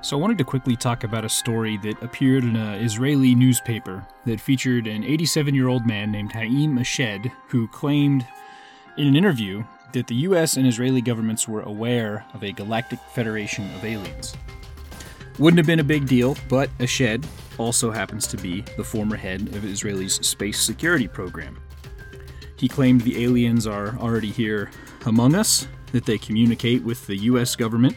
So, I wanted to quickly talk about a story that appeared in an Israeli newspaper that featured an 87 year old man named Haim Eshed who claimed in an interview that the US and Israeli governments were aware of a galactic federation of aliens. Wouldn't have been a big deal, but Ashed also happens to be the former head of Israel's space security program. He claimed the aliens are already here among us, that they communicate with the US government,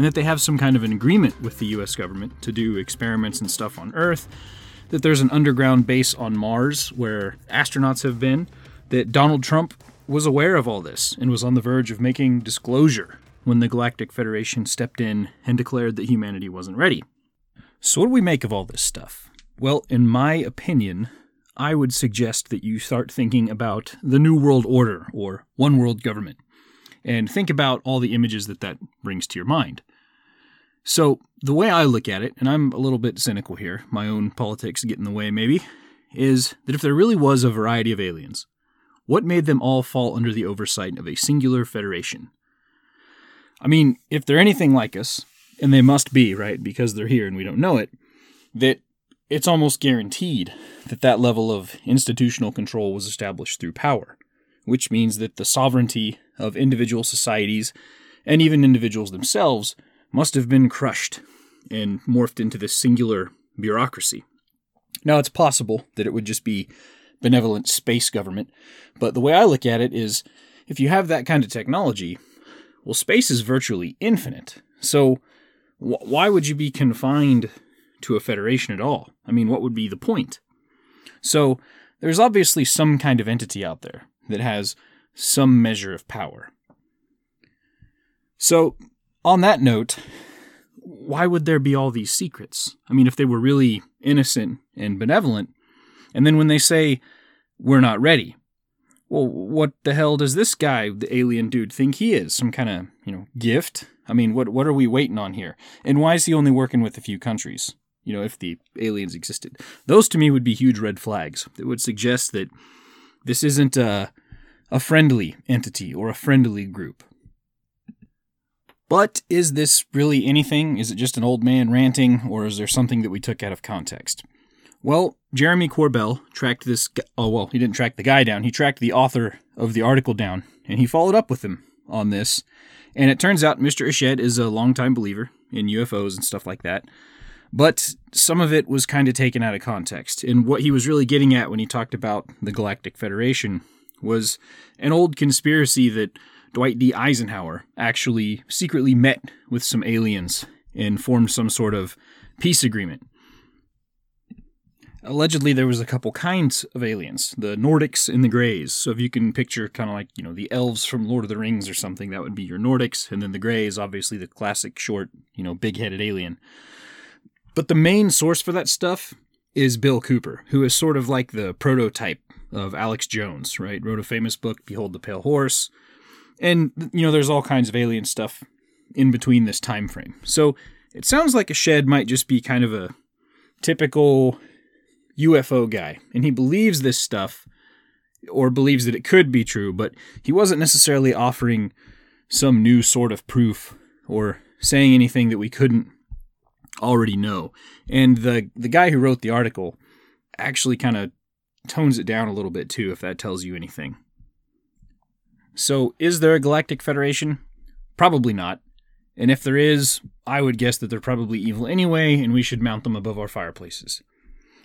and that they have some kind of an agreement with the US government to do experiments and stuff on Earth, that there's an underground base on Mars where astronauts have been, that Donald Trump was aware of all this and was on the verge of making disclosure when the Galactic Federation stepped in and declared that humanity wasn't ready. So, what do we make of all this stuff? Well, in my opinion, I would suggest that you start thinking about the New World Order or One World Government and think about all the images that that brings to your mind. So, the way I look at it, and I'm a little bit cynical here, my own politics get in the way maybe, is that if there really was a variety of aliens, what made them all fall under the oversight of a singular federation? I mean, if they're anything like us, and they must be, right, because they're here and we don't know it, that it's almost guaranteed that that level of institutional control was established through power, which means that the sovereignty of individual societies and even individuals themselves must have been crushed and morphed into this singular bureaucracy. Now, it's possible that it would just be benevolent space government, but the way I look at it is if you have that kind of technology, well, space is virtually infinite. So, wh- why would you be confined to a federation at all? I mean, what would be the point? So, there's obviously some kind of entity out there that has some measure of power. So, on that note, why would there be all these secrets? I mean, if they were really innocent and benevolent, and then when they say, we're not ready, well, what the hell does this guy, the alien dude, think he is? Some kind of, you know, gift? I mean, what what are we waiting on here? And why is he only working with a few countries? You know, if the aliens existed, those to me would be huge red flags. That would suggest that this isn't a a friendly entity or a friendly group. But is this really anything? Is it just an old man ranting, or is there something that we took out of context? Well, Jeremy Corbell tracked this. Oh, well, he didn't track the guy down. He tracked the author of the article down, and he followed up with him on this. And it turns out Mr. Eshed is a longtime believer in UFOs and stuff like that. But some of it was kind of taken out of context. And what he was really getting at when he talked about the Galactic Federation was an old conspiracy that Dwight D. Eisenhower actually secretly met with some aliens and formed some sort of peace agreement. Allegedly, there was a couple kinds of aliens the Nordics and the Greys. So, if you can picture kind of like, you know, the elves from Lord of the Rings or something, that would be your Nordics. And then the Greys, obviously, the classic short, you know, big headed alien. But the main source for that stuff is Bill Cooper, who is sort of like the prototype of Alex Jones, right? Wrote a famous book, Behold the Pale Horse. And, you know, there's all kinds of alien stuff in between this time frame. So it sounds like Eshed might just be kind of a typical UFO guy. And he believes this stuff or believes that it could be true, but he wasn't necessarily offering some new sort of proof or saying anything that we couldn't already know. And the the guy who wrote the article actually kind of tones it down a little bit too if that tells you anything. So, is there a galactic federation? Probably not. And if there is, I would guess that they're probably evil anyway, and we should mount them above our fireplaces.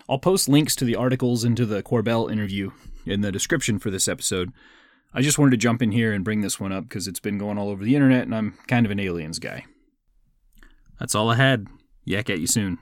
I'll post links to the articles and to the Corbell interview in the description for this episode. I just wanted to jump in here and bring this one up because it's been going all over the internet and I'm kind of an aliens guy. That's all I had. Yak at you soon.